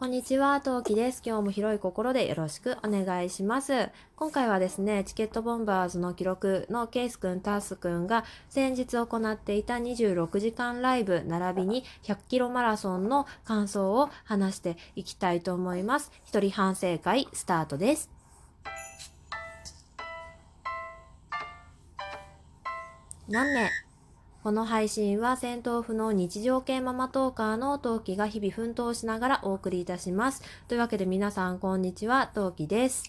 こんにちは、トウキです。今日も広い心でよろしくお願いします。今回はですね、チケットボンバーズの記録のケイスくん、タースくんが先日行っていた26時間ライブ並びに100キロマラソンの感想を話していきたいと思います。一人反省会スタートです。何名？この配信は戦闘不能日常系ママトーカーのトウキが日々奮闘しながらお送りいたします。というわけで皆さんこんにちは、トウキです。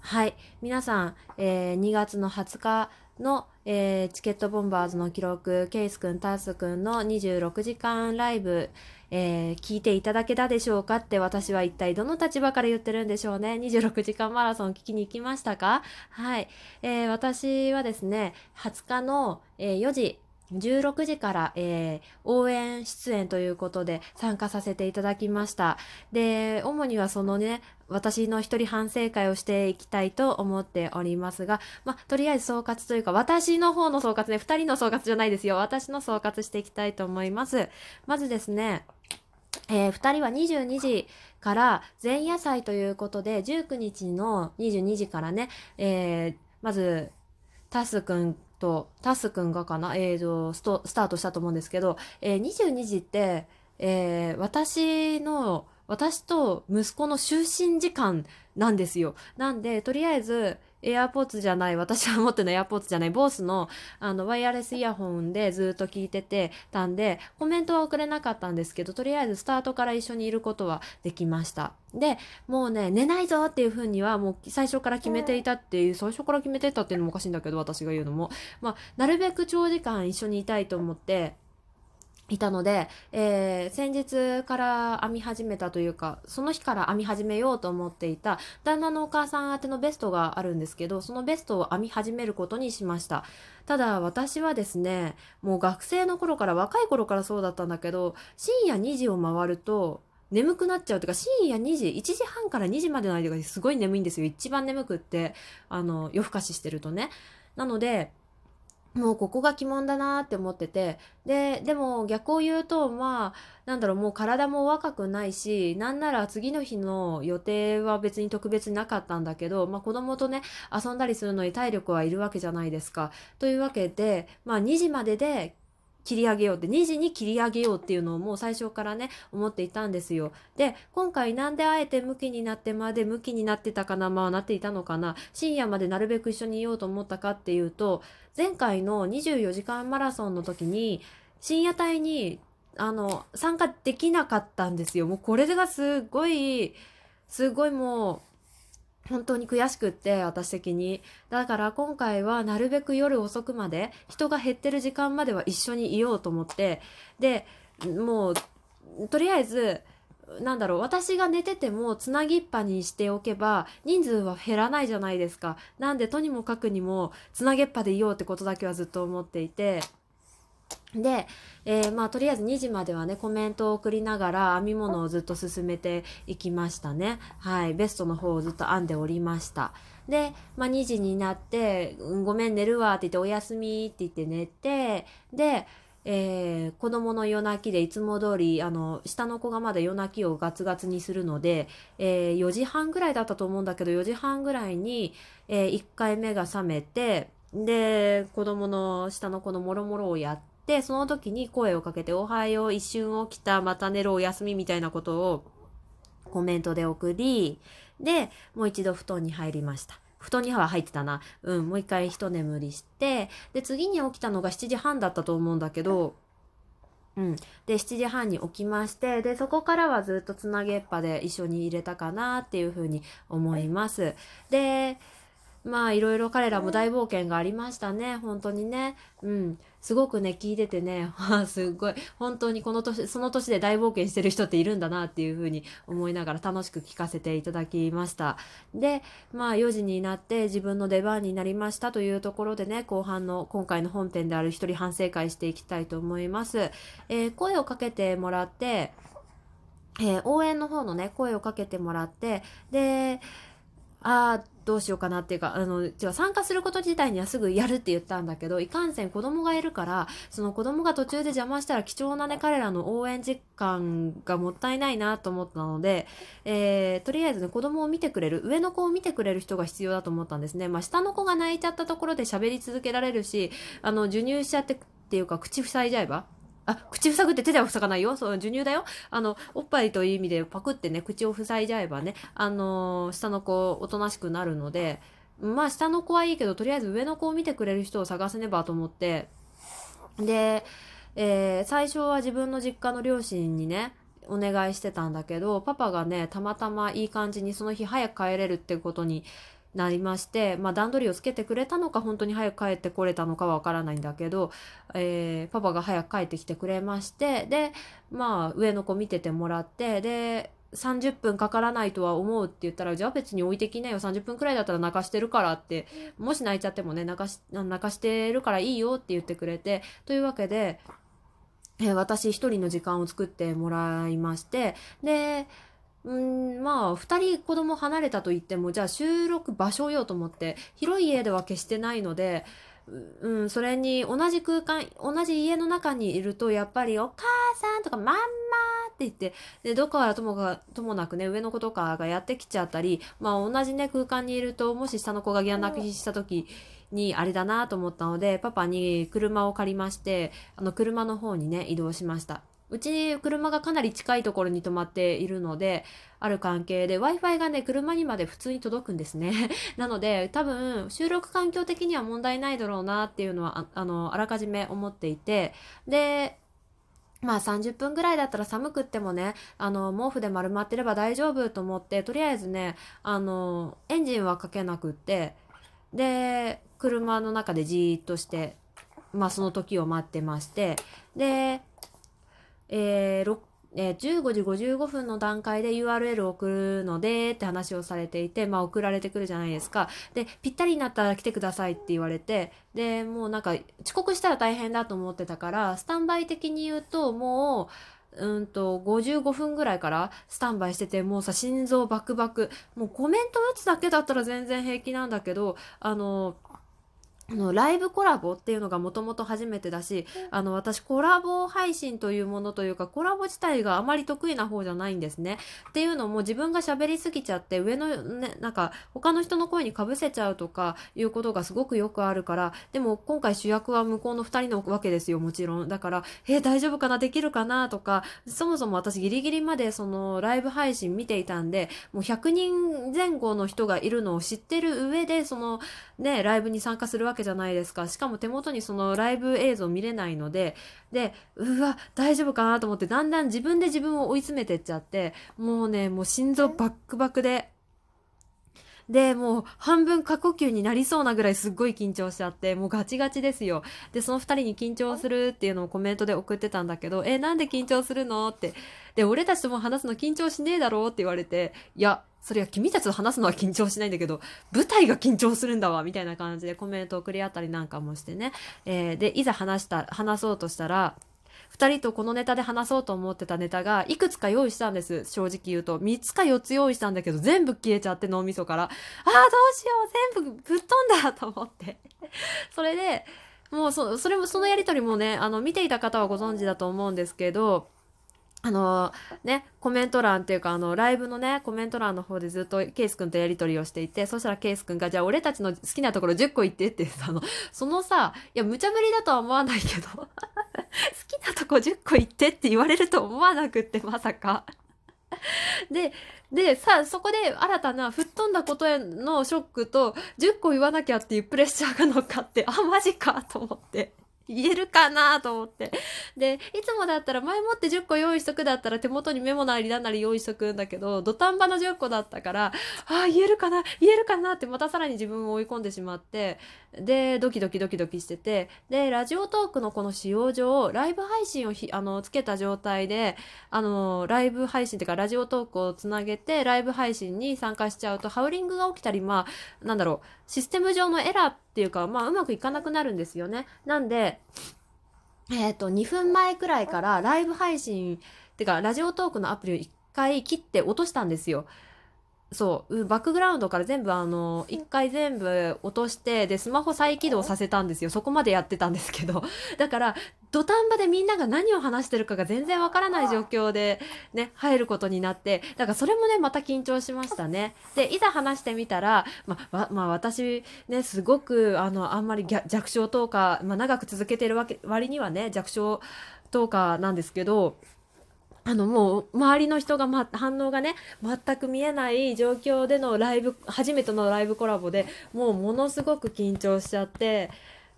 はい。皆さん、えー2月の20日の、えーチケットボンバーズの記録、ケイスくん、タースくんの26時間ライブ、えー聞いていただけたでしょうかって私は一体どの立場から言ってるんでしょうね。26時間マラソン聞きに行きましたか？はい。えー私はですね、20日の、え4時、16時から、えー応援出演ということで参加させていただきました。で、主にはそのね、私の一人反省会をしていきたいと思っておりますが、まあ、とりあえず総括というか、私の方の総括ね、二人の総括じゃないですよ。私の総括していきたいと思います。まずですね、えー、2人は22時から前夜祭ということで19日の22時からね、えーまずタスくんとタスくんがかな、えーとストスタートしたと思うんですけど、えー22時って、えー私の私と息子の就寝時間なんですよ。なんで、とりあえず、エアポッツじゃない、私が持ってるのエアポッツじゃない、ボースの、あの、ワイヤレスイヤホンでずっと聞いててたんで、コメントは送れなかったんですけど、とりあえずスタートから一緒にいることはできました。で、もうね、寝ないぞっていう風には、もう最初から決めていたっていう、最初から決めてたっていうのもおかしいんだけど、私が言うのも。まあ、なるべく長時間一緒にいたいと思って、いたので、えー先日から編み始めたというか、その日から編み始めようと思っていた、旦那のお母さん宛てのベストがあるんですけど、そのベストを編み始めることにしました。ただ私はですね、もう学生の頃から、若い頃からそうだったんだけど、深夜2時を回ると、眠くなっちゃうというか、深夜2時、1時半から2時までの間がすごい眠いんですよ。一番眠くって、あの、夜更かししてるとね。なので、もうここが鬼門だなって思ってて、で、でも逆を言うと、まあ、なんだろう、もう体も若くないし、なんなら次の日の予定は別に特別なかったんだけど、まあ子供とね、遊んだりするのに体力はいるわけじゃないですか。というわけで、まあ2時までで切り上げようって、2時に切り上げようっていうのをもう最初からね、思っていたんですよ。で、今回なんであえて向きになってまで向きになってたかな、まあなっていたのかな、深夜までなるべく一緒にいようと思ったかっていうと、前回の24時間マラソンの時に、深夜帯に、あの、参加できなかったんですよ。もうこれがすごい、すごいもう、本当に悔しくって、私的に。だから今回はなるべく夜遅くまで、人が減ってる時間までは一緒にいようと思って、で、もう、とりあえず、なんだろう、私が寝ててもつなぎっぱにしておけば人数は減らないじゃないですか。なんでとにもかくにもつなげっぱでいようってことだけはずっと思っていて。で、えーまあとりあえず2時まではねコメントを送りながら編み物をずっと進めていきましたね。はい、ベストの方をずっと編んでおりました。で、まあ2時になって、うんごめん寝るわって言っておやすみって言って寝て、で、えー子供の夜泣きでいつも通り、あの、下の子がまだ夜泣きをガツガツにするので、えー4時半ぐらいだったと思うんだけど、4時半ぐらいに、え1回目が覚めて、で、子供の下の子のもろもろをやって、その時に声をかけて、おはよう、一瞬起きた、また寝る、おやすみみたいなことをコメントで送り、で、もう一度布団に入りました。布団には入ってたな。うん、もう一回一眠りして、で、次に起きたのが7時半だったと思うんだけど、うん。で、7時半に起きまして、で、そこからはずっとつなげっぱで一緒に入れたかなっていうふうに思います。で、まあ、いろいろ彼らも大冒険がありましたね。本当にね。うん。すごくね、聞いててね、すごい、本当にこの年、その年で大冒険してる人っているんだなっていうふうに思いながら楽しく聞かせていただきました。で、まあ4時になって自分の出番になりましたというところでね、後半の今回の本編である一人反省会していきたいと思います。えー声をかけてもらって、えー応援の方のね、声をかけてもらって、で、ああどうしようかなっていうかあの違う参加すること自体にはすぐやるって言ったんだけどいかんせん子供がいるからその子供が途中で邪魔したら貴重なね彼らの応援時間がもったいないなと思ったので、えー、とりあえずね子供を見てくれる上の子を見てくれる人が必要だと思ったんですね、まあ、下の子が泣いちゃったところで喋り続けられるしあの授乳しちゃってっていうか口塞いじゃえばあ、口塞ぐって手では塞がないよ。そう、授乳だよ。あの、おっぱいという意味でパクってね、口を塞いじゃえばね、あのー、下の子、おとなしくなるので、まあ、下の子はいいけど、とりあえず上の子を見てくれる人を探せねばと思って、で、えー、最初は自分の実家の両親にね、お願いしてたんだけど、パパがね、たまたまいい感じにその日早く帰れるってことになりまして、まあ、段取りをつけてくれたのか本当に早く帰ってこれたのかはわからないんだけど、えー、パパが早く帰ってきてくれましてでまあ上の子見ててもらってで30分かからないとは思うって言ったらじゃあ別に置いてきなよ30分くらいだったら泣かしてるからってもし泣いちゃってもね泣かし泣かしてるからいいよって言ってくれてというわけで、えー、私一人の時間を作ってもらいましてでうんまあ2人子供離れたと言ってもじゃあ収録場所をようと思って広い家では決してないのでうん、それに同じ空間同じ家の中にいるとやっぱり「お母さん」とか「まんま」って言ってでどこからともかともなくね上の子とかがやってきちゃったり、まあ、同じね空間にいるともし下の子がギャン泣きした時にあれだなと思ったのでパパに車を借りましてあの車の方にね移動しました。うち車がかなり近いところに止まっているので、ある関係で Wi-Fi がね、車にまで普通に届くんですね。なので、多分、収録環境的には問題ないだろうなっていうのは、ああの、あらかじめ思っていて、で、まあ30分ぐらいだったら寒くってもね、あの、毛布で丸まってれば大丈夫と思って、とりあえずね、あの、エンジンはかけなくって、で、車の中でじーっとして、まあその時を待ってまして、で、えーえー、15時55分の段階で URL 送るのでって話をされていて、まあ送られてくるじゃないですか。で、ぴったりになったら来てくださいって言われて、で、もうなんか遅刻したら大変だと思ってたから、スタンバイ的に言うともう、うんと、55分ぐらいからスタンバイしてて、もうさ、心臓バクバク。もうコメント打つだけだったら全然平気なんだけど、あの、のライブコラボっていうのがもともと初めてだしあの私コラボ配信というものというかコラボ自体があまり得意な方じゃないんですね。っていうのも自分が喋りすぎちゃって上のねなんか他の人の声にかぶせちゃうとかいうことがすごくよくあるからでも今回主役は向こうの2人のわけですよもちろん。だからえー、大丈夫かな？できるかな？とかそもそも私ギリギリまでそのライブ配信見ていたんでもう100人前後の人がいるのを知ってる上でそのねライブに参加するわけけじゃないですかしかも手元にそのライブ映像見れないのででうわ大丈夫かなと思ってだんだん自分で自分を追い詰めてっちゃってもうねもう心臓バックバックで。で、もう半分過呼吸になりそうなぐらいすっごい緊張しちゃって、もうガチガチですよ。で、その2人に緊張するっていうのをコメントで送ってたんだけど、え、なんで緊張するの？って。で、俺たちとも話すの緊張しねえだろうって言われて、いや、それは君たちと話すのは緊張しないんだけど、舞台が緊張するんだわ、みたいな感じでコメントを送り合ったりなんかもしてね。えー、で、いざ話した、話そうとしたら、2人とこのネタで話そうと思ってたネタがいくつか用意したんです。正直言うと。3つか4つ用意したんだけど全部消えちゃって脳みそから。ああどうしよう。全部ぶっ飛んだと思って。それでもうそそれもそのやり取りもねあの見ていた方はご存知だと思うんですけどあのね、コメント欄っていうか、あの、ライブのね、コメント欄の方でずっとケイス君とやり取りをしていて、そしたらケイス君が、じゃあ俺たちの好きなところ10個言ってって、あの、そのさ、いや、無茶ぶりだとは思わないけど、好きなとこ10個言ってって言われると思わなくって、まさか。で、で、さあ、そこで新たな吹っ飛んだことへのショックと、10個言わなきゃっていうプレッシャーが乗っかって、あ、マジかと思って。言えるかなと思って。で、いつもだったら前もって10個用意しとくだったら手元にメモなりなんなり用意しとくんだけど、土壇場の10個だったから、ああ、言えるかな言えるかなってまたさらに自分を追い込んでしまって、で、ドキドキドキドキしてて、で、ラジオトークのこの使用上、ライブ配信をひあのつけた状態で、あの、ライブ配信っていうかラジオトークをつなげて、ライブ配信に参加しちゃうと、ハウリングが起きたり、まあ、なんだろう、システム上のエラーっていうか、まあ、うまくいかなくなるんですよね。なんで、えっ、ー、と、2分前くらいからライブ配信、ってか、ラジオトークのアプリを1回切って落としたんですよ。そうバックグラウンドから全部あの一回全部落としてでスマホ再起動させたんですよ。そこまでやってたんですけど。だから土壇場でみんなが何を話してるかが全然わからない状況でね入ることになって。だからそれもねまた緊張しましたね。でいざ話してみたらまあ、まあ、私ねすごくあのあんまり弱小とか、まあ、長く続けてるわけ割にはね弱小とかなんですけどあのもう周りの人が、ま、反応がね全く見えない状況でのライブ初めてのライブコラボでもうものすごく緊張しちゃって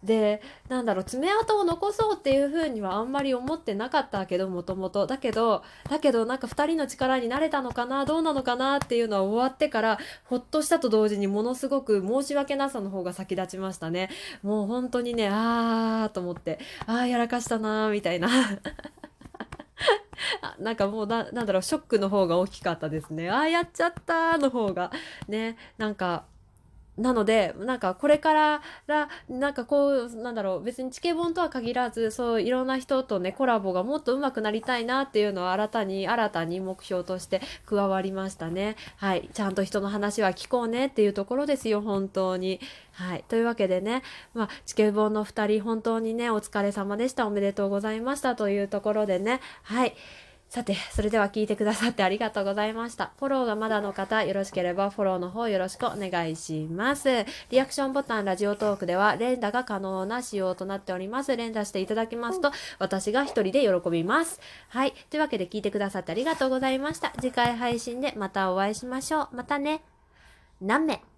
でなんだろう爪痕を残そうっていう風にはあんまり思ってなかったけどもともと。だけどだけどなんか2人の力になれたのかなどうなのかなっていうのは終わってからほっとしたと同時にものすごく申し訳なさの方が先立ちましたね。もう本当にねあーと思ってあーやらかしたなーみたいな。なんかもうななんだろうショックの方が大きかったですね。ああやっちゃったの方がねなんかなのでなんかこれからなんかこうなんだろう別にチケボンとは限らずそういろんな人とねコラボがもっと上手くなりたいなっていうのは新たに新たに目標として加わりましたね。はい。ちゃんと人の話は聞こうねっていうところですよ本当に。はい。というわけでねまあチケボンの2人本当にねお疲れ様でした。おめでとうございましたというところでね。はい。さて、それでは聞いてくださってありがとうございました。フォローがまだの方、よろしければフォローの方よろしくお願いします。リアクションボタン、ラジオトークでは連打が可能な仕様となっております。連打していただきますと、私が一人で喜びます。はい。というわけで聞いてくださってありがとうございました。次回配信でまたお会いしましょう。またね。何名？